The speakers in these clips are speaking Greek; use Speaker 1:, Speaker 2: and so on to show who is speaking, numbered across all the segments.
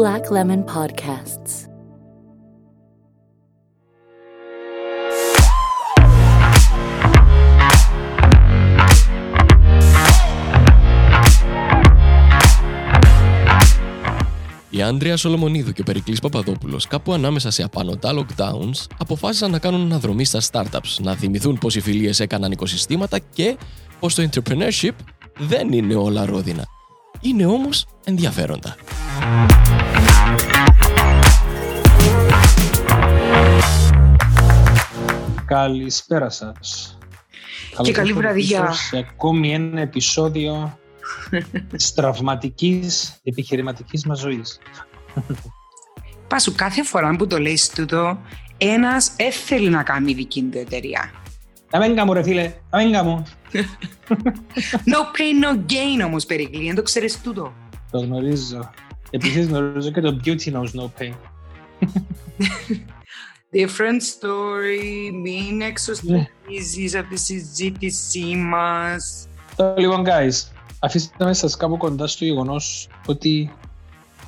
Speaker 1: Black Lemon Podcasts.
Speaker 2: Η Άντρια Σολομονίδου και ο Περικλής Παπαδόπουλος, κάπου ανάμεσα σε απανοτά lockdowns, αποφάσισαν να κάνουν αναδρομή στα startups, να θυμηθούν πως οι φιλίες έκαναν οικοσυστήματα και πως το entrepreneurship δεν είναι όλα ρόδινα. Είναι όμως ενδιαφέροντα.
Speaker 3: Καλησπέρα σας.
Speaker 4: Και καλή βραδιά.
Speaker 3: Σε ακόμη ένα επεισόδιο της τραυματικής επιχειρηματικής μας ζωής.
Speaker 4: Πάσου, κάθε φορά που το λέει τούτο, ένας έθελε να κάνει δική του εταιρεία.
Speaker 3: Αμένκα μου ρε φίλε, αμένκα μου.
Speaker 4: No pain, no gain όμως, Περικλή, δεν το ξέρεις τούτο.
Speaker 3: Το γνωρίζω. Επίσης γνωρίζω και το beauty knows no pain.
Speaker 4: Different story, μην
Speaker 3: Ναι.
Speaker 4: εξωστρίζεις από τη συζήτησή μας.
Speaker 3: Το, Λοιπόν, guys, αφήστε με σας κάπου κοντά στο γεγονός ότι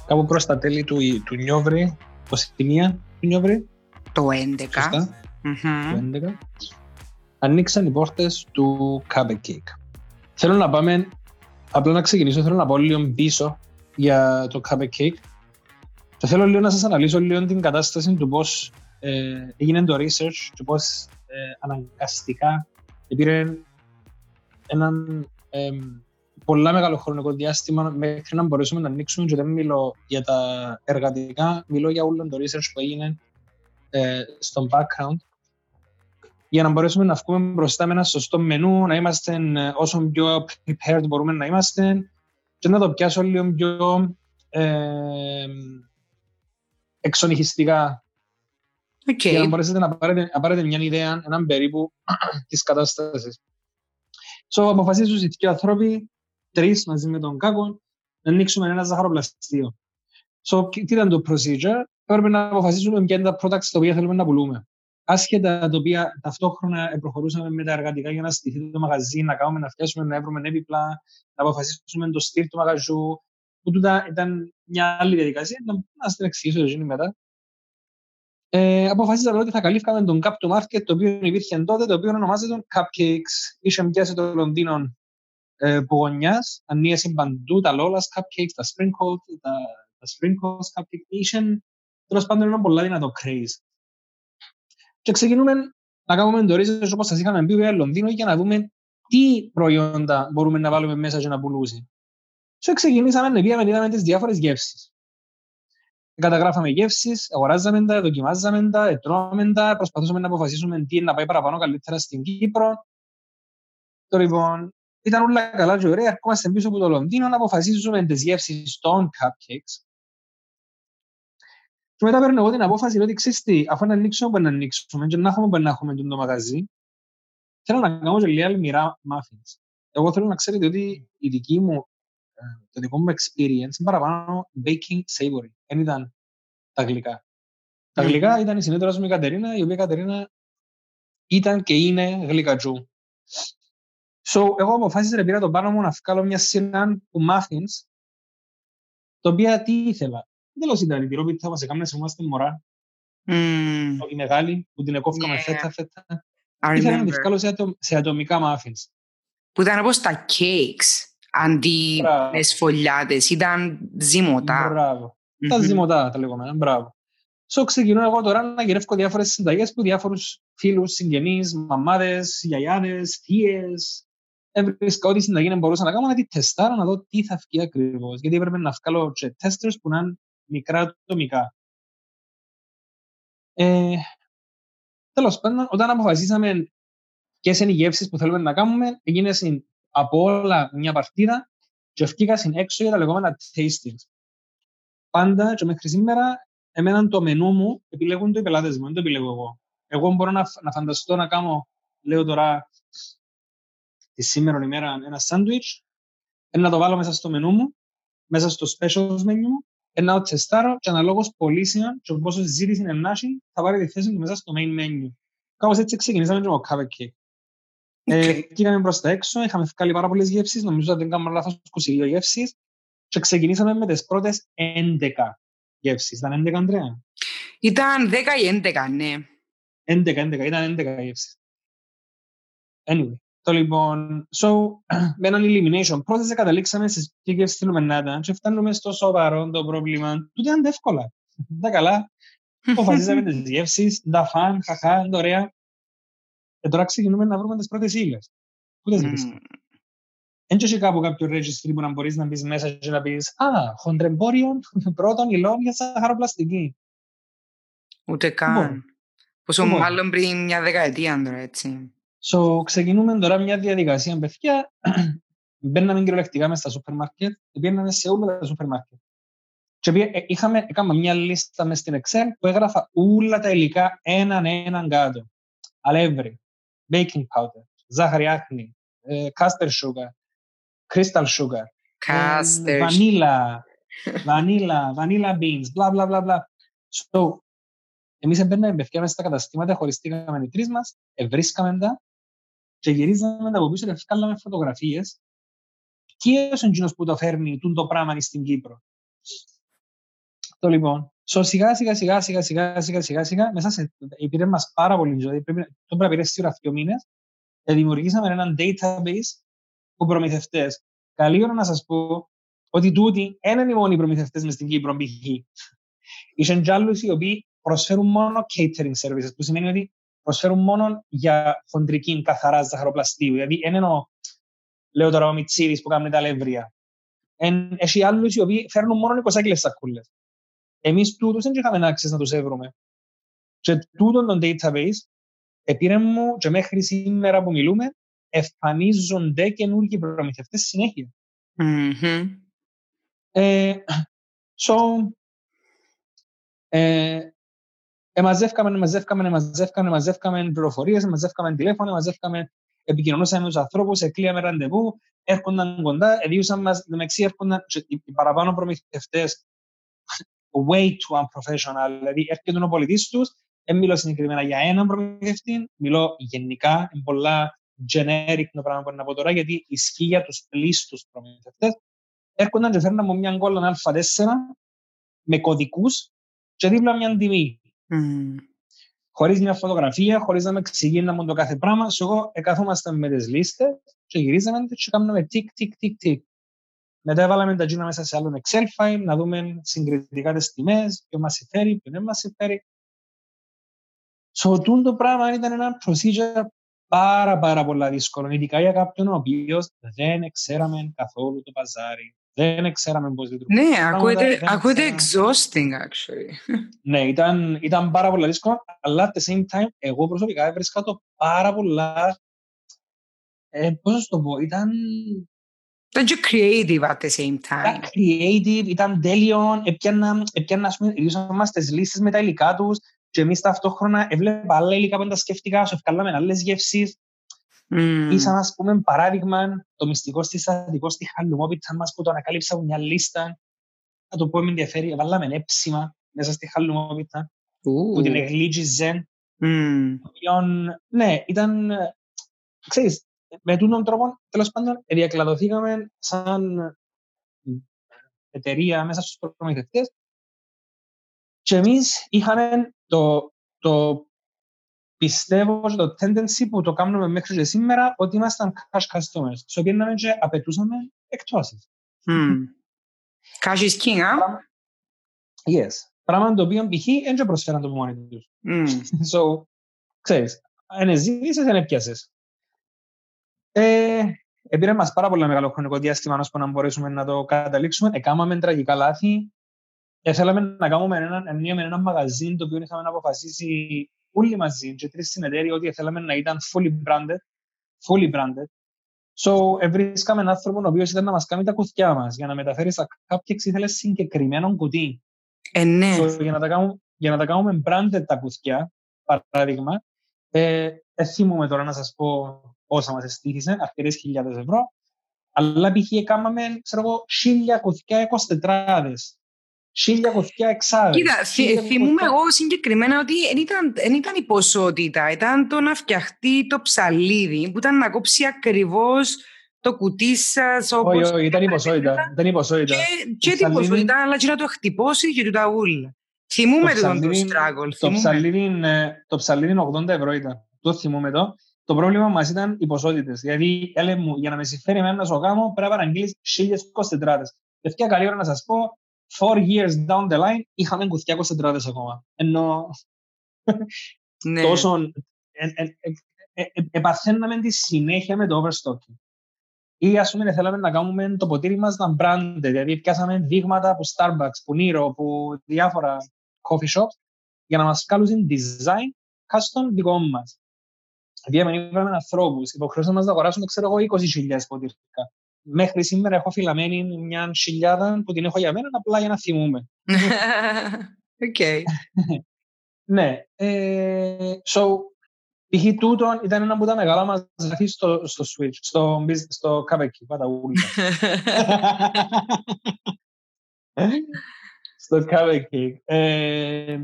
Speaker 3: κάπου προς τα τέλη του, του Νιόβρη, 21 του Νιόβρη,
Speaker 4: Το 11.
Speaker 3: σωστά,
Speaker 4: Μμμ.
Speaker 3: το 11, ανοίξαν οι πόρτες του Cabe Cake. Θέλω να πάμε, απλά να ξεκινήσω, θέλω να πω λίγο πίσω για το Cabe Cake και θέλω λίγο να σας αναλύσω λίγο την κατάσταση του πώς ε, έγινε το research και πώς ε, αναγκαστικά πήρε έναν εμ, πολλά μεγάλο χρονικό διάστημα μέχρι να μπορέσουμε να ανοίξουμε και δεν μιλώ για τα εργατικά, μιλώ για όλο το research που έγινε ε, στο background. Για να μπορέσουμε να βγούμε μπροστά με ένα σωστό μενού, να είμαστε ε, όσο πιο prepared μπορούμε να είμαστε και να το πιάσω λίγο πιο ε, εξονυχιστικά
Speaker 4: Οκ.
Speaker 3: για να μπορέσετε να πάρετε, να πάρετε μια ιδέα, έναν περίπου της κατάστασης. So, αποφασίζουν οι δύο άνθρωποι, τρεις μαζί με τον Κάκο, να ανοίξουμε ένα ζαχαροπλαστείο. So, τι ήταν το procedure, πρέπει να αποφασίσουμε ποια είναι τα products τα οποία θέλουμε να πουλούμε. Άσχετα τα οποία ταυτόχρονα προχωρούσαμε με τα εργατικά για να στηθεί το μαγαζί, να κάνουμε να φτιάσουμε, να βρούμε έπιπλα, να αποφασίσουμε το στυλ του μαγαζιού, που τούτα ήταν μια άλλη διαδικασία, να, να σας την εξηγήσω το γίνει μετά ε, αποφασίσαμε ότι θα καλύφκαμε τον Cup to Market, το οποίο υπήρχε τότε, το οποίο ονομάζεται Cupcakes. Είχε πιάσει το Λονδίνο ε, που γωνιάς, ανοίασε παντού τα Lola's Cupcakes, τα Sprinkles, τα, τα Sprinkles Cupcakes. Είχε τέλος πάντων ένα πολλά δυνατό craze. Και ξεκινούμε να κάνουμε το research όπως σας είχαμε πει για Λονδίνο για να δούμε τι προϊόντα μπορούμε να βάλουμε μέσα και να πουλούσε. Και ξεκινήσαμε να πήγαμε, είδαμε τις διάφορες γεύσεις καταγράφαμε γεύσεις, αγοράζαμε τα, δοκιμάζαμε τα, ετρώμε τα, προσπαθούσαμε να αποφασίσουμε τι είναι να πάει παραπάνω καλύτερα στην Κύπρο. Το λοιπόν, ήταν όλα καλά και ωραία. Ερχόμαστε πίσω από το Λονδίνο να αποφασίσουμε τις γεύσεις των cupcakes. Και μετά παίρνω εγώ την απόφαση ότι ξέρεις τι, αφού να ανοίξουμε που να ανοίξουμε και να έχουμε που να έχουμε το μαγαζί, θέλω να κάνω και λίγα αλμυρά muffins. Εγώ θέλω να ξέρετε ότι η δική μου ε, το δικό μου experience είναι παραπάνω baking savory. Δεν ήταν τα γλυκά. Τα
Speaker 4: Μμμ.
Speaker 3: γλυκά ήταν η συνέδρα μου η Κατερίνα, η οποία η Κατερίνα ήταν και είναι γλυκατζού. So, εγώ αποφάσισα να πήρα το πάνω μου να βγάλω μια σειρά που muffins, το οποία τι ήθελα. Δεν λέω συντηρητήριο, γιατί θα μας έκαμε να είμαστε μωρά,
Speaker 4: Μμμ.
Speaker 3: η μεγάλη, που την εκόφκαμε
Speaker 4: Yeah.
Speaker 3: φέτα φέτα.
Speaker 4: I
Speaker 3: Ήθελα να τη
Speaker 4: remember.
Speaker 3: βγάλω σε, ατο- σε ατομικά muffins.
Speaker 4: Που ήταν όπως τα cakes, αντί
Speaker 3: Μπράβο.
Speaker 4: τις φωλιάτες. Ήταν ζύμωτα.
Speaker 3: Μπράβο. Τα
Speaker 4: Μμμ.
Speaker 3: ζυμωτά τα λεγόμενα. Μπράβο. So, ξεκινώ εγώ τώρα να γυρεύω διάφορες συνταγές που διάφορους φίλους, συγγενείς, μαμάδες, γιαγιάδες, θείες. Έβρισκα ό,τι συνταγή μπορούσα να κάνω να τη τεστάρω να δω τι θα βγει ακριβώς. Γιατί έπρεπε να βγάλω και testers που να είναι μικρά ατομικά. Ε, Τέλος πάντων, όταν αποφασίσαμε ποιες είναι οι γεύσεις που θέλουμε να κάνουμε, έγινε συν- από όλα μια παρτίδα και βγήκα συν έξω για τα λεγόμενα tastings. Πάντα και μέχρι σήμερα, εμένα το μενού μου επιλέγουν το οι πελάτες μου, δεν το επιλέγω εγώ. Εγώ μπορώ να, φ- να φανταστώ να κάνω, λέω τώρα, τη σήμερα ημέρα ένα σάντουιτς, να το βάλω μέσα στο μενού μου, μέσα στο specials menu μου, να το τεστάρω και αναλόγως πωλήσεων και πόσο ζήτηση είναι να έχει, θα πάρει τη θέση του μέσα στο main menu. Κάπως έτσι ξεκινήσαμε και με το Cup A Cake. Ε,
Speaker 4: Οκ.
Speaker 3: πήγαμε προς τα έξω, είχαμε βγάλει πάρα πολλές γεύσεις, νομίζω ότι δεν κάνουμε λάθος 22 γεύσεις και ξεκινήσαμε με τις πρώτες 11. γεύσεις. Ήταν 11, Αντρέα.
Speaker 4: Ήταν 10 ή 11, ναι.
Speaker 3: 11, 11, ήταν 11 γεύσεις. Anyway, το λοιπόν, so, με έναν elimination process καταλήξαμε στις τι γεύσεις θέλουμε να ήταν και φτάνουμε στο σοβαρό το πρόβλημα. Τούτε ήταν εύκολα. Τα καλά. Αποφασίσαμε τις γεύσεις, τα φαν, χαχά, είναι ωραία. Και τώρα ξεκινούμε να βρούμε τις πρώτες ύλες. Πού τις βρίσκουμε. Δεν έχει κάπου κάποιο registry που να μπορείς να μπεις μέσα και να πεις «Α, χοντρεμπόριο πρώτων υλών για σαχαροπλαστική».
Speaker 4: Ούτε
Speaker 3: Πού
Speaker 4: καν.
Speaker 3: μπορεί.
Speaker 4: Πόσο
Speaker 3: Πού μπορεί.
Speaker 4: μάλλον πριν μια δεκαετία τώρα, έτσι.
Speaker 3: So, ξεκινούμε τώρα μια διαδικασία, παιδιά. Μπαίναμε κυριολεκτικά μέσα στα σούπερ μάρκετ, πήγαμε σε όλα τα σούπερ μάρκετ. Και πήγα- ε, είχαμε, έκανα μια λίστα μες στην Excel που έγραφα όλα τα υλικά έναν έναν κάτω. Αλεύρι, baking powder, ζάχαρη άχνη, ε, caster sugar, crystal sugar,
Speaker 4: Κάστερ.
Speaker 3: βανίλα, βανίλα, βανίλα beans, bla bla bla bla. So, εμείς έμπαιναμε παιδιά μέσα στα καταστήματα, χωριστήκαμε οι τρεις μας, ευρίσκαμε τα και γυρίζαμε τα από πίσω και βγάλαμε φωτογραφίες. Ποιος είναι εκείνος που το φέρνει τούν το πράγμα στην Κύπρο. Το λοιπόν, so, σιγά σιγά σιγά σιγά σιγά σιγά σιγά σιγά μέσα σε, πήρε μας πάρα πολύ ζωή, πρέπει, το πρέπει να πήρες σίγουρα δύο μήνες, και δημιουργήσαμε έναν database που προμηθευτές. Καλή ώρα να σας πω ότι τούτοι δεν είναι οι μόνοι προμηθευτές μες στην Κύπρο π.χ. Είχε και άλλους οι οποίοι προσφέρουν μόνο catering services, που σημαίνει ότι προσφέρουν μόνο για χοντρική καθαρά ζαχαροπλαστείου. Δηλαδή, δεν εννοώ, λέω τώρα ο Μιτσίδης που κάνει τα αλεύρια. Εν, έχει άλλους οι οποίοι φέρνουν μόνο 20 κιλές σακούλες. Εμείς τούτους δεν είχαμε access να τους έβρουμε. Και τούτον τον database, επήρε μου και μέχρι σήμερα που μιλούμε, εμφανίζονται καινούργιοι προμηθευτές συνέχεια.
Speaker 4: Μμμ.
Speaker 3: Ε, so, ε, εμαζεύκαμε, εμαζεύκαμε, εμαζεύκαμε, εμαζεύκαμε πληροφορίες, εμαζεύκαμε τηλέφωνα, εμαζεύκαμε, επικοινωνούσαμε με τους ανθρώπους, εκλείαμε ραντεβού, έρχονταν κοντά, εδιούσαν μας, μεταξύ έρχονταν και οι οι παραπάνω προμηθευτές way too unprofessional, δηλαδή έρχεται ο πολιτής τους, δεν μιλώ συγκεκριμένα για έναν προμηθευτή, μιλώ γενικά, είναι πολλά generic το πράγμα που είναι να πω τώρα, γιατί ισχύει για τους πλήστους προμηθευτές, έρχονταν και φέρναν μου μια γκόλα Α4 με κωδικούς και δίπλα μια τιμή.
Speaker 4: Μμμ.
Speaker 3: Χωρίς μια φωτογραφία, χωρίς να με εξηγήναμε το κάθε πράγμα. So, εγώ εκάθομασταν με τις λίστες και γυρίζαμε και κάνουμε τικ, τικ, τικ, τικ. Μετά έβαλαμε τα τζίνα μέσα σε άλλο Excel file, να δούμε συγκριτικά τις τιμές, ποιο μας συμφέρει, ποιο δεν μας συμφέρει. So, τούτο το πράγμα ήταν ένα procedure πάρα πάρα πολλά δύσκολο, ειδικά για κάποιον ο οποίος δεν ξέραμε καθόλου το παζάρι, δεν ξέραμε πώς λειτουργεί.
Speaker 4: Ναι,
Speaker 3: Πράγματα
Speaker 4: ακούγεται,
Speaker 3: δεν
Speaker 4: ακούγεται
Speaker 3: ξέραμε.
Speaker 4: exhausting, actually.
Speaker 3: Ναι, ήταν, ήταν πάρα πολλά δύσκολο, αλλά at the same time, εγώ προσωπικά έβρισκα το πάρα πολλά, ε, πώς να σου το πω, ήταν,
Speaker 4: Ήταν και creative at the same
Speaker 3: ήταν
Speaker 4: time.
Speaker 3: creative, ήταν τέλειο, έπιανα, έπιανα ας πούμε, ιδίως μας τις λίστες με τα υλικά τους και εμείς ταυτόχρονα έβλεπα άλλα υλικά που δεν τα σκέφτηκα, σου ευκάλαμε άλλες γεύσεις,
Speaker 4: Μμμ.
Speaker 3: Ήσαν, ας πούμε, παράδειγμα, το μυστικό συστατικό στη χαλουμόπιτσα μας που το ανακάλυψα από μια λίστα. Να το πω με ενδιαφέρει, βάλαμε έψιμα μέσα στη χαλουμόπιτσα
Speaker 4: Ου.
Speaker 3: που την εγλίτζιζε.
Speaker 4: Μμμ.
Speaker 3: Ποιον, ναι, ήταν, ε, ξέρεις, με τούτον τρόπο, τέλος πάντων, διακλαδωθήκαμε σαν εταιρεία μέσα στους προμηθευτές και εμείς είχαμε το, το πιστεύω και το tendency που το κάνουμε μέχρι και σήμερα ότι ήμασταν cash customers. So πήγαμε και απαιτούσαμε εκτόσεις.
Speaker 4: Μμμ. Cash is king, α;
Speaker 3: Yes. Πράγμα το οποίο π.χ. δεν και προσφέραν το μόνοι τους.
Speaker 4: Μμμ.
Speaker 3: So, ξέρεις, αν ζήτησες, δεν έπιασες. Ε, Επήρε μας πάρα πολύ μεγάλο χρονικό διάστημα ώσπου να μπορέσουμε να το καταλήξουμε. Εκάμαμε τραγικά λάθη. Και θέλαμε να κάνουμε ένα, ένα, ένα μαγαζί το οποίο είχαμε αποφασίσει όλοι μαζί και τρεις συνεταίροι ότι θέλαμε να ήταν fully branded. Fully branded. So, βρίσκαμε έναν άνθρωπο ο οποίος ήταν να μας κάνει τα κουθιά μας για να μεταφέρεις στα cupcakes ήθελες συγκεκριμένο κουτί.
Speaker 4: Ε, ναι.
Speaker 3: So, για, να τα κάνουμε, για να τα κάνουμε branded τα κουθιά, παράδειγμα, ε, δεν θυμούμαι τώρα να σας πω πόσα μας εστίχησε, αρκετές χιλιάδες ευρώ, αλλά π.χ. έκαναμε, ξέρω εγώ, χίλια κουθιά 24 χίλια κουθιά εξάδες.
Speaker 4: Κοίτα, θυ-
Speaker 3: χίλια
Speaker 4: θυμούμαι
Speaker 3: κουθιά-
Speaker 4: εγώ συγκεκριμένα ότι δεν ήταν, εν ήταν η ποσότητα, ήταν το να φτιαχτεί το ψαλίδι που ήταν να κόψει ακριβώς το κουτί σας.
Speaker 3: Όχι, όχι, ήταν η ποσότητα. Ήταν η ποσότητα.
Speaker 4: Και, και την ποσότητα, αλλά και να το χτυπώσει και του τα ούλα. Θυμούμε τον το struggle.
Speaker 3: Το ψαλίδι, το ψαλίδι 80 ευρώ ήταν. Το θυμούμε το. Το πρόβλημα μας ήταν οι ποσότητες. Δηλαδή, έλεγε μου, για να με συμφέρει εμένα στο γάμο, πρέπει να παραγγείλεις 1000 τετράτε. Παιδιά, καλή ώρα να σας πω, four years down the line, είχαμε κουθιά τετράτε ακόμα. Ενώ ναι. τόσο. Ε, ε, ε, επαθαίναμε τη συνέχεια με το overstocking. Ή ας πούμε θέλαμε να κάνουμε το ποτήρι μας να branded, δηλαδή πιάσαμε δείγματα από Starbucks, που Nero, από διάφορα coffee shops για να μας κάνουν design custom δικό μας. Δηλαδή, είπαμε ανθρώπους, υποχρεώσαμε να αγοράσουμε, ξέρω εγώ, 20.000 ποτήρια. Μέχρι σήμερα έχω φυλαμένη μια χιλιάδα που την έχω για μένα, απλά για να θυμούμε.
Speaker 4: Οκ.
Speaker 3: ναι. Ε, so, π.χ. τούτο ήταν ένα από τα μεγάλα μας γραφή στο, στο Switch, στο, στο Καβέκι, πάντα ούλα. στο Καβέκι. Ε,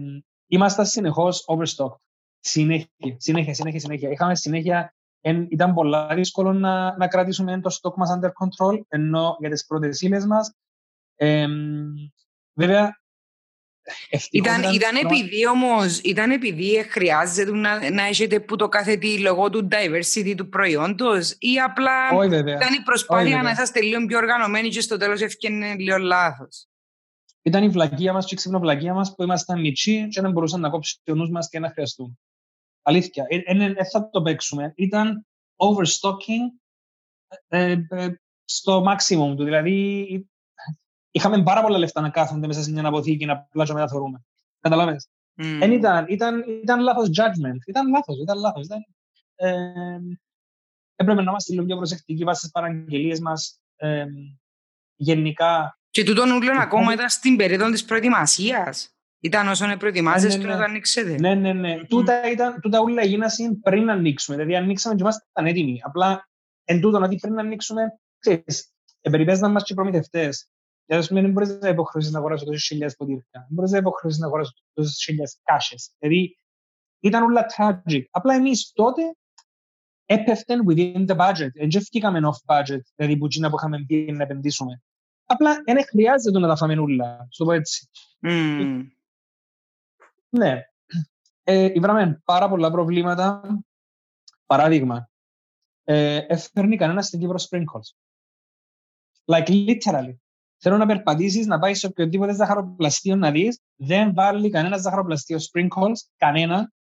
Speaker 3: ήμασταν συνεχώς overstocked. Συνέχεια, συνέχεια, συνέχεια, συνέχεια. Είχαμε συνέχεια, εν, ήταν πολλά δύσκολο να, να κρατήσουμε το stock μας under control, ενώ για τις πρώτες ύλες μας. Ε, βέβαια,
Speaker 4: ήταν, ήταν, επειδή όμως, ήταν επειδή χρειάζεται να, να έχετε που το κάθε τι λόγω του diversity του προϊόντος, ή απλά
Speaker 3: Όχι,
Speaker 4: ήταν η προσπάθεια να είσαστε λίγο πιο οργανωμένοι και στο τέλος έφυγε λίγο λάθος.
Speaker 3: Ήταν η βλακία μας και η ξυπνοβλακία μας που ήμασταν μητσί και δεν μπορούσαν να κόψουν ο νους μας και να χρειαστούμε. Αλήθεια. Δεν ε, ε, θα το παίξουμε. Ήταν overstocking ε, ε, στο maximum του. Δηλαδή, είχαμε πάρα πολλά λεφτά να κάθονται μέσα σε μια αποθήκη να απλά και μεταθωρούμε. Καταλαβες. Mm. ήταν, ήταν, ήταν λάθος judgment. Ήταν λάθος, ήταν λάθος. Ήταν, ε, έπρεπε να είμαστε λίγο πιο προσεκτικοί βάσει στις παραγγελίες μας. Ε, γενικά...
Speaker 4: Και τούτο ούλον ακόμα ήταν στην περίοδο της προετοιμασίας. Ήταν όσο προετοιμάζεσαι ναι, ναι, ναι. να ανοίξετε.
Speaker 3: Ναι, ναι, ναι. Mm. Τούτα, ήταν, τούτα ούλα έγιναν πριν να ανοίξουμε. Δηλαδή ανοίξαμε και ήμασταν έτοιμοι. Απλά εν τούτο, δηλαδή πριν να ανοίξουμε, ξέρεις, περιπέζαν μας και προμηθευτές. Για να δεν μπορείς να υποχρεώσεις να αγοράσεις τόσες χιλιάδες ποτήρια. Δεν μπορείς να υποχρεώσεις να αγοράσεις τόσες χιλιάδες κάσες. Δηλαδή, ήταν όλα tragic. Απλά εμείς τότε έπεφτεν within the budget. Δεν βγήκαμε off budget, δηλαδή που που είχαμε πει να επενδύσουμε. Απλά δεν χρειάζεται να τα φάμε όλα, στο πω έτσι. Mm. Ναι. Ε, Ήβραμε πάρα πολλά προβλήματα. Παράδειγμα, ε, έφερνει κανένα στην Κύπρο sprinkles. Like literally. Θέλω να περπατήσεις, να πάεις σε οποιοδήποτε ζαχαροπλαστείο να δεις, δεν βάλει κανένα ζαχαροπλαστείο sprinkles, κανένα.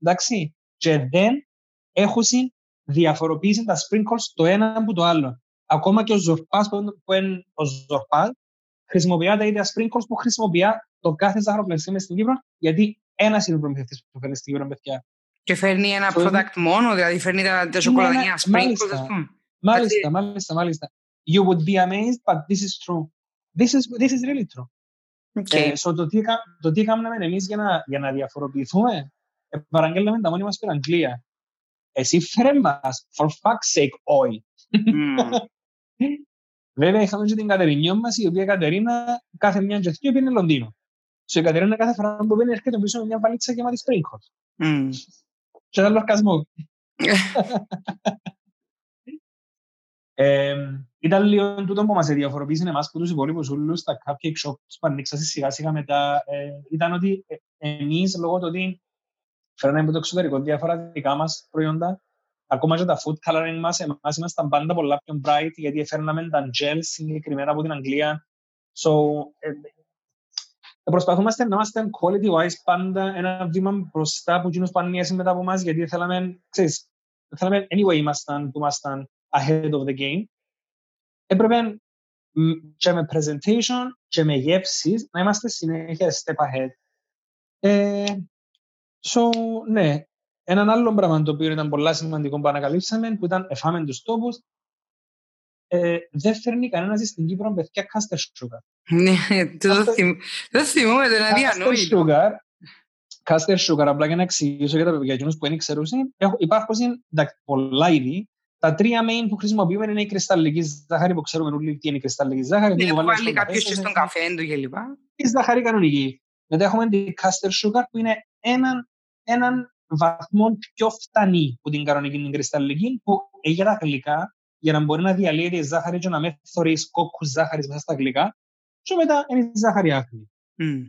Speaker 3: Εντάξει. Και δεν έχουν διαφοροποιήσει τα sprinkles το ένα από το άλλο. Ακόμα και ο Ζορπάς που είναι ο Ζορπάς, χρησιμοποιεί τα ίδια sprinkles που χρησιμοποιεί το κάθε ζαχαροπλαστείο μες στην Κύπρο, γιατί ένας είναι ο προμηθευτής που φέρνει στην Κύπρο, παιδιά.
Speaker 4: Και φέρνει ένα so, product μόνο, δηλαδή φέρνει τα, τα σοκολατινιά sprinkles, ας πούμε.
Speaker 3: Μάλιστα, μάλιστα, μάλιστα you would be amazed, but this is true. This is, this is really true. Okay. Ε, so το, τι, το τι κάνουμε εμείς για να, για να διαφοροποιηθούμε, ε, παραγγέλναμε τα μόνη μας στην Αγγλία. Εσύ φέρε μας, for fuck's sake, όχι. Mm. Βέβαια, είχαμε και την Κατερινιό μας, η οποία Κατερίνα κάθε μια και δύο πήγαινε Λονδίνο. Σε η Κατερίνα κάθε φορά που πήγαινε έρχεται πίσω με μια βαλίτσα γεμάτη σπρίγκχος. Mm. Και ένα λορκασμό. Ε, ήταν λίγο τούτο που μας διαφοροποίησε εμάς από τους υπόλοιπους ούλους τα cupcake shops που ανοίξασαν σιγά σιγά μετά. Ε, ήταν ότι ε, εμείς λόγω του ότι φέρναμε από το εξωτερικό διάφορα δικά μας προϊόντα, ακόμα και τα food coloring μας, εμάς ήμασταν πάντα πολλά πιο bright γιατί φέρναμε τα gels συγκεκριμένα από την Αγγλία. So, ε, προσπαθούμε να είμαστε quality wise πάντα ένα βήμα μπροστά από εκείνους που ανοιέσαι μετά από εμάς γιατί θέλαμε, ξέρεις, θέλαμε anyway ήμασταν που ήμασταν ahead of the game. Έπρεπε και με presentation και με γεύσεις να είμαστε συνέχεια step ahead. Ε, so, ναι, έναν άλλο πράγμα το οποίο ήταν πολύ σημαντικό που ανακαλύψαμε που ήταν εφάμε τους τόπους ε, δεν φέρνει κανένα στην Κύπρο παιδιά caster sugar.
Speaker 4: Ναι, το θυμούμε, δεν είναι
Speaker 3: αδιανόητο. sugar, caster sugar, απλά για να εξηγήσω για, τα, για εκείνους που δεν ξέρουν, υπάρχουν πολλά είδη τα τρία main που χρησιμοποιούμε είναι η κρυσταλλική ζάχαρη που ξέρουμε όλοι τι είναι η κρυσταλλική ζάχαρη.
Speaker 4: Δεν βάλεις κάποιος και στον καφέ του κλπ.
Speaker 3: Η ζάχαρη κανονική. Μετά έχουμε την caster sugar που είναι έναν, έναν βαθμό πιο φτανή που την κανονική την κρυσταλλική που για τα γλυκά για να μπορεί να διαλύεται η ζάχαρη και να μην θωρείς κόκκους ζάχαρης μέσα στα γλυκά και μετά είναι η ζάχαρη άχνη. Mm.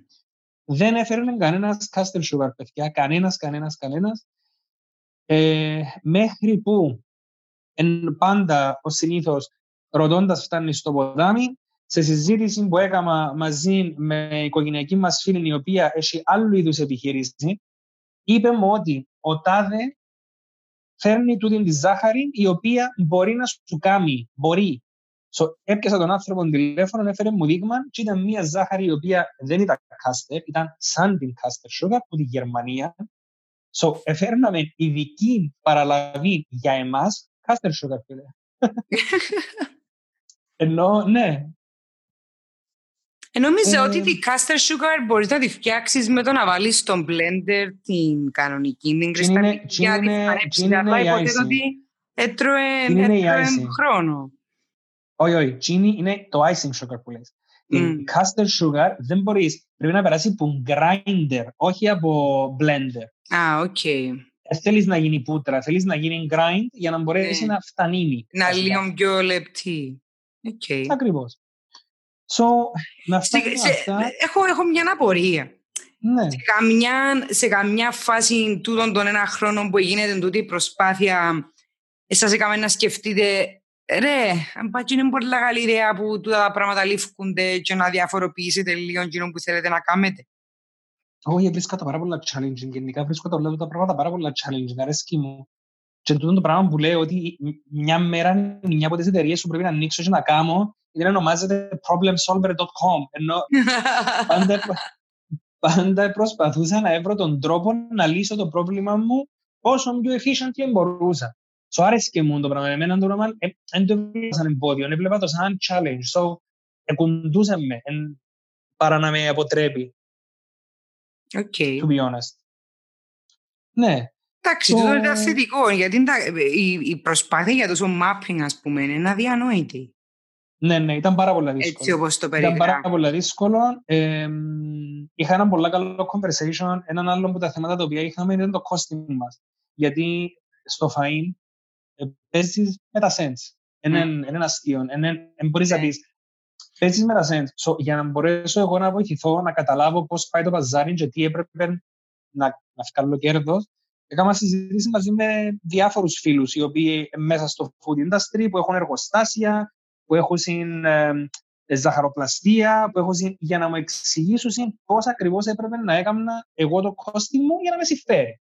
Speaker 3: Δεν έφερε κανένας castle sugar, παιδιά, κανένας, κανένας, κανένας. Ε, μέχρι που εν πάντα ο συνήθως ρωτώντας φτάνει στο ποτάμι, σε συζήτηση που έκανα μαζί με οικογενειακή μας φίλη, η οποία έχει άλλου είδους επιχείρηση, είπε μου ότι ο τάδε φέρνει τούτη τη ζάχαρη η οποία μπορεί να σου κάνει, μπορεί. So, έπιασα τον άνθρωπο τηλέφωνο, έφερε μου δείγμα και ήταν μια ζάχαρη η οποία δεν ήταν κάστερ, ήταν σαν την κάστερ sugar από τη Γερμανία. So, έφερναμε ειδική παραλαβή για εμάς κάστερ sugar, φίλε. Ενώ, ναι,
Speaker 4: ε, νομίζω ε, ότι τη caster sugar μπορείς να τη φτιάξεις με το να βάλεις στο blender την κανονική, την κρυσταλλική, για τη χαρέψει, αλλά υποτίθεται ότι έτρωε χρόνο.
Speaker 3: Όχι, όχι. Τζείνη είναι το icing sugar που λες. Mm. Η caster sugar δεν μπορείς, πρέπει να περάσει από grinder, όχι από blender.
Speaker 4: Α, OK. Okay.
Speaker 3: Ε, θέλεις να γίνει πούδρα, θέλεις να γίνει grind για να μπορέσει yeah. να φτενύνει.
Speaker 4: Να λίγο πιο λεπτή. Okay.
Speaker 3: Ακριβώς. So, να σε, σε,
Speaker 4: έχω, έχω μια απορία.
Speaker 3: Ναι.
Speaker 4: Σε, καμιά, σε καμιά φάση τούτων των ένα χρόνο που γίνεται τούτη η προσπάθεια, σας έκαμε να σκεφτείτε ρε, αν πάει είναι πολύ καλή ιδέα που τούτα τα πράγματα λήφκονται και να διαφοροποιήσετε λίγο εκείνο που θέλετε να κάνετε.
Speaker 3: Όχι, βρίσκω τα πάρα πολλά challenging. Γενικά βρίσκω τα, τα πράγματα πάρα πολλά challenging. Αρέσκει μου. Και τούτο το πράγμα που λέω ότι μια μέρα μια από τις εταιρείες που πρέπει να ανοίξω και να κάνω είναι ονομάζεται problemsolver.com ενώ πάντα, πάντα προσπαθούσα να βρω τον τρόπο να λύσω το πρόβλημα μου όσο πιο efficient μπορούσα. So άρεσε και μου το πράγμα. Εμένα το πράγμα δεν το έβλεπα σαν εμπόδιο, έβλεπα το σαν challenge. So εκουντούσε με παρά να με αποτρέπει.
Speaker 4: Okay.
Speaker 3: To be honest. Ναι.
Speaker 4: Εντάξει, το είναι θετικό, γιατί η, η προσπάθεια για τόσο mapping, ας πούμε, είναι αδιανόητη.
Speaker 3: Ναι, ναι, ήταν πάρα πολύ δύσκολο.
Speaker 4: Έτσι όπως το
Speaker 3: Ήταν πάρα πολύ δύσκολο. Ε, είχα ένα πολύ καλό conversation. Έναν άλλο από τα θέματα τα οποία είχαμε ήταν το costing μας. Γιατί στο φαΐν ε, παίζεις με τα cents. Είναι mm. ένα αστείο. Δεν μπορείς να ναι. πεις παίζεις με τα cents. So, για να μπορέσω εγώ να βοηθηθώ, να καταλάβω πώς πάει το παζάρι και τι έπρεπε να, να βγάλω κέρδος, Έκανα συζητήσει μαζί με διάφορους φίλους οι οποίοι μέσα στο food industry που έχουν εργοστάσια, που έχουν ε, ζαχαροπλαστεία, που έχουν για να μου εξηγήσουν πώς ακριβώς έπρεπε να έκανα εγώ το κόστι μου για να με συμφέρει.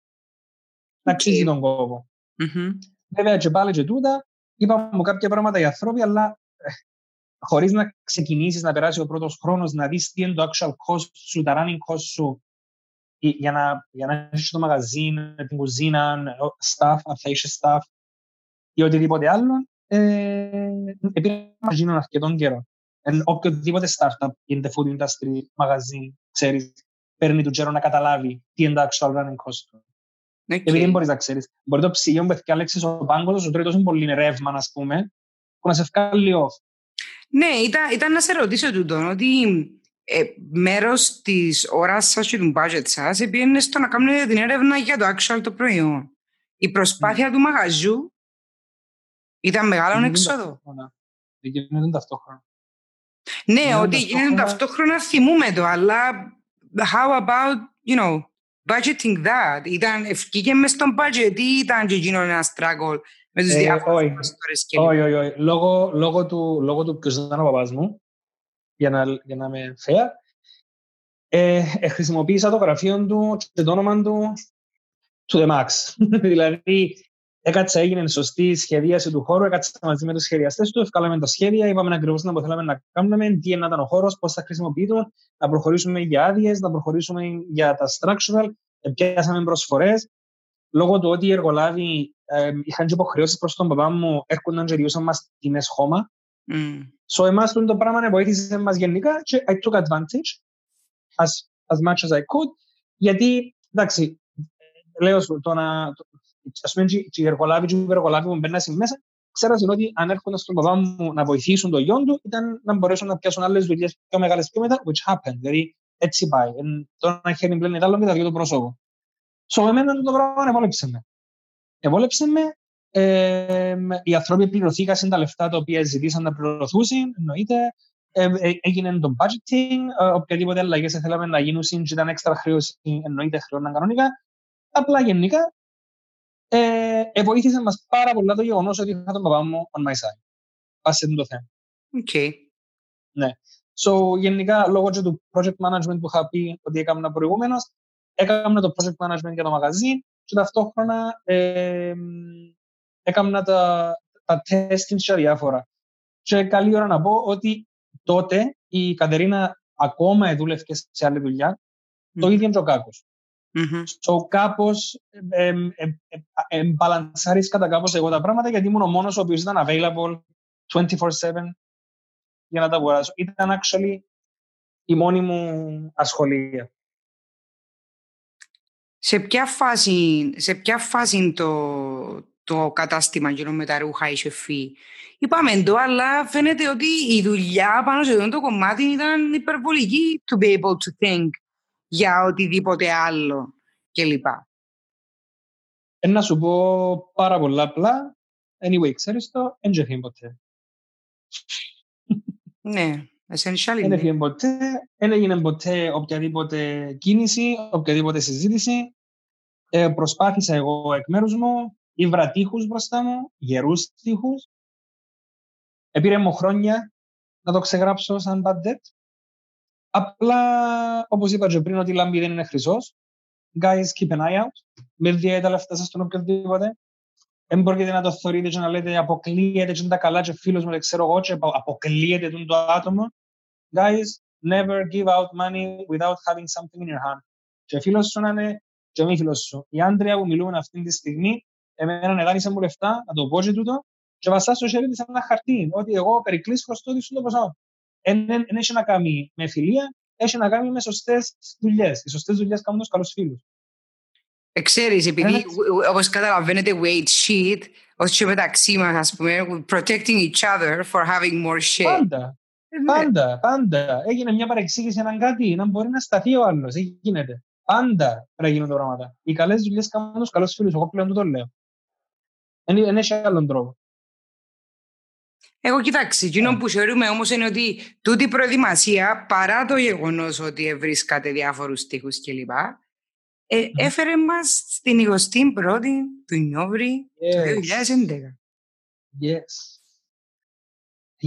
Speaker 3: Να αξίζει τον κόπο. Mm-hmm. Βέβαια, και πάλι και τούτα, είπα μου κάποια πράγματα για ανθρώποι, αλλά ε, χωρίς να ξεκινήσεις να περάσει ο πρώτος χρόνος, να δεις τι είναι το actual cost σου, τα running cost σου, για να, για να έχεις το μαγαζί, την κουζίνα, staff, αν θα είσαι staff ή οτιδήποτε άλλο, ε, επειδή μας γίνουν αρκετόν καιρό. Ε, οποιοδήποτε startup in the food industry, μαγαζί, ξέρεις, παίρνει του καιρό να καταλάβει τι είναι το actual running cost του. Okay. Επειδή δεν μπορείς να ξέρεις. Μπορεί το ψυγείο που έφτιαξες ο πάγκος, ο τρίτος είναι πολύ ρεύμα, ας πούμε, που να σε βγάλει off.
Speaker 4: Ναι, ήταν, ήταν να σε ρωτήσω τούτο, ότι ε, μέρος της ώρας σας και του budget σας πήγαινε στο να κάνετε την έρευνα για το actual το προϊόν. Η προσπάθεια mm. του μαγαζιού ήταν μεγάλο έξοδο.
Speaker 3: Γίνεται ταυτόχρονα.
Speaker 4: Ναι, ότι γίνεται ταυτόχρονα θυμούμε το, αλλά how about, you know, budgeting that; Ήταν ευκήκε μες στον budget ή ήταν και εκείνο ένα struggle με τους ε, διάφορους
Speaker 3: παστόρες και Όχι, όχι, όχι. Λόγω του, λόγω του ποιος ήταν ο παπάς μου, για να, για να με fair, ε, ε, χρησιμοποίησα το γραφείο του και το όνομα του to the max. δηλαδή, Έκατσα, έγινε σωστή σχεδίαση του χώρου, έκατσα μαζί με τους σχεδιαστές του, ευκάλαμε τα σχέδια, είπαμε ακριβώς να θέλαμε να κάνουμε, τι είναι ήταν ο χώρος, πώς θα χρησιμοποιείται, να προχωρήσουμε για άδειες, να προχωρήσουμε για τα structural, πιάσαμε προσφορές. Λόγω του ότι οι εργολάβοι ε, είχαν και υποχρεώσεις προς τον παπά μου, έρχονταν και διούσαν μας τιμές χώμα. Mm. So, εμάς το πράγμα βοήθησε μας γενικά και I took advantage as, as much as I could, γιατί εντάξει, λέω σου, το να, ας πούμε, και οι εργολάβοι και οι εργολάβοι που μπαίνουν μέσα, ξέρασαν ότι αν έρχονταν στον παπά μου να βοηθήσουν το γιο του, ήταν να μπορέσουν να πιάσουν άλλες δουλειές πιο μεγάλες πιο μετά, which happened. Δηλαδή, έτσι πάει. Το ένα χέρι πλέον άλλο και τα δύο το πρόσωπο. So, εμένα το πράγμα ευόλεψε με. Ευόλεψε με Ε, οι άνθρωποι πληρωθήκαν τα λεφτά τα οποία ζητήσαν να πληρωθούν, εννοείται. Ε, ε, έγινε το budgeting, ε, οποιαδήποτε αλλαγέ θέλαμε να γίνουν και ήταν έξτρα χρέωση, εννοείται χρεώναν κανονικά. Απλά γενικά, ε, ε, βοήθησε μας πάρα πολλά το γεγονός ότι είχα τον παπά μου on my side. Πάσε το θέμα.
Speaker 4: Okay.
Speaker 3: Ναι. So, γενικά, λόγω και του project management που είχα πει ότι έκανα προηγούμενος, έκανα το project management για το μαγαζί και ταυτόχρονα ε, έκανα τα, τα testing σε διάφορα. Και καλή ώρα να πω ότι τότε η Κατερίνα ακόμα δούλευε σε άλλη δουλειά, mm. το ίδιο και ο Κάκος. Mm-hmm. So, κάπως εμπαλανσάρεις κατά κάπως εγώ τα πράγματα γιατί ήμουν ο μόνος ο οποίος ήταν available 24-7 για να τα αγοράσω. Ήταν actually η μόνη μου ασχολία.
Speaker 4: Σε ποια φάση, σε ποια φάση το, το κατάστημα γύρω με τα ρούχα είχε φύγει. Είπαμε το, αλλά φαίνεται ότι η δουλειά πάνω σε αυτό το κομμάτι ήταν υπερβολική to be able to think για οτιδήποτε άλλο κλπ.
Speaker 3: Ε, να σου πω πάρα πολλά απλά. Anyway, ξέρεις το, δεν έφυγε ποτέ.
Speaker 4: Ναι, essentially.
Speaker 3: Δεν έφυγε ποτέ, δεν έγινε ποτέ οποιαδήποτε κίνηση, οποιαδήποτε συζήτηση. Ε, προσπάθησα εγώ εκ μέρους μου, ήβρα τείχους μπροστά μου, γερούς τείχους. Επήρε μου χρόνια να το ξεγράψω σαν bad debt. Απλά, όπως είπα και πριν, ότι η λάμπη δεν είναι χρυσός. Guys, keep an eye out. Μην διέτε τα λεφτά σας στον οποιοδήποτε. Δεν μπορείτε να το θεωρείτε και να λέτε αποκλείεται και είναι τα καλά και φίλος μου, δεν ξέρω εγώ και αποκλείεται τον το άτομο. Guys, never give out money without having something in your hand. Και φίλος σου να είναι και μη φίλος σου. Η Άντρια που μιλούμε αυτή τη στιγμή, εμένα δάνεισε μου λεφτά, να το πω και τούτο, και βασά στο χέρι της ένα χαρτί, ότι εγώ περικλείς χρωστώ σου το ποσό. Δεν έχει να κάνει με φιλία, έχει να κάνει με σωστές δουλειές. Οι σωστές δουλειές κάνουν τους καλούς φίλους.
Speaker 4: Ξέρεις, επειδή όπως καταλαβαίνετε weight shit, ως και μεταξύ μας ας πούμε, protecting each other for having more shit.
Speaker 3: Πάντα, πάντα, πάντα. Έγινε μια παρεξήγηση έναν κάτι, να μπορεί να σταθεί ο άλλος, γίνεται. Πάντα πρέπει να γίνουν τα πράγματα. Οι καλές δουλειές κάνουν τους καλούς φίλους, εγώ πλέον το λέω. Δεν έχει άλλον τρόπο.
Speaker 4: Εγώ κοιτάξτε, εκείνο που θεωρούμε όμως είναι ότι τούτη η προετοιμασία, παρά το γεγονός ότι βρίσκατε διάφορους τείχου κλπ., ε, έφερε μας στην 21η του Νιόβρη yes. του 2011.
Speaker 3: Yes.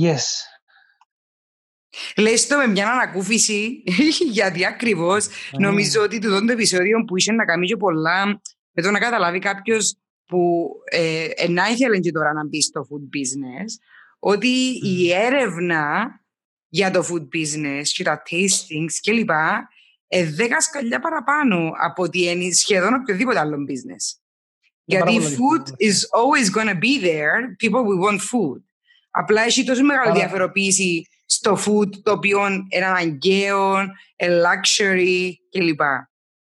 Speaker 3: Yes.
Speaker 4: Λες το με μια ανακούφιση, γιατί ακριβώς νομίζω ότι το το επεισόδιο που είχε να κάνει και πολλά με το να καταλάβει κάποιος που ε, ε, να ήθελε και τώρα να μπει στο food business, ότι η έρευνα για το food business και τα tastings κλπ ε, δέκα σκαλιά παραπάνω από ότι είναι σχεδόν οποιοδήποτε άλλο business. Γιατί food is always going to be there, people will want food. Απλά έχει τόσο μεγάλη διαφοροποίηση στο food το οποίο είναι αναγκαίο, luxury κλπ.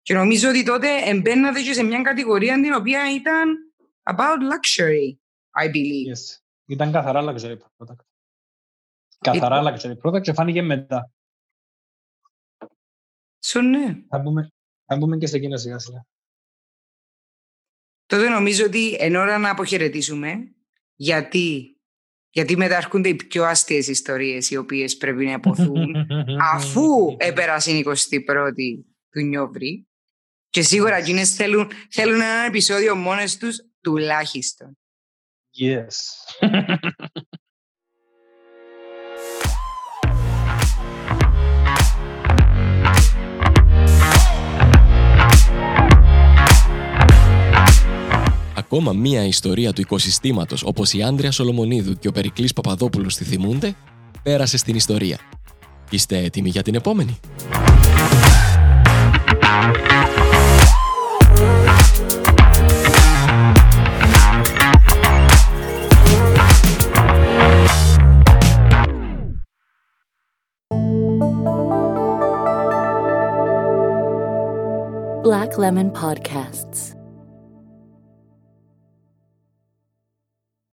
Speaker 4: Και νομίζω ότι τότε εμπαίνατε και σε μια κατηγορία την οποία ήταν about luxury, I believe.
Speaker 3: Yes. Ήταν καθαρά luxury product. Καθαρά luxury product και φάνηκε μετά.
Speaker 4: Σου ναι.
Speaker 3: Θα μπούμε, θα μπούμε και σε εκείνο σιγά σιγά.
Speaker 4: Τότε νομίζω ότι εν ώρα να αποχαιρετήσουμε, γιατί, γιατί μεταρχούνται οι πιο άστιες ιστορίες οι οποίες πρέπει να υποθούν αφού έπερασε η 21η του Νιόβρη και σίγουρα εκείνες θέλουν, θέλουν ένα επεισόδιο μόνες τους τουλάχιστον.
Speaker 3: Yes.
Speaker 2: Ακόμα μία ιστορία του οικοσυστήματος όπως η Άντρια Σολομονίδου και ο Περικλής Παπαδόπουλος τη θυμούνται, πέρασε στην ιστορία. Είστε έτοιμοι για την επόμενη;
Speaker 1: Lemon Podcasts.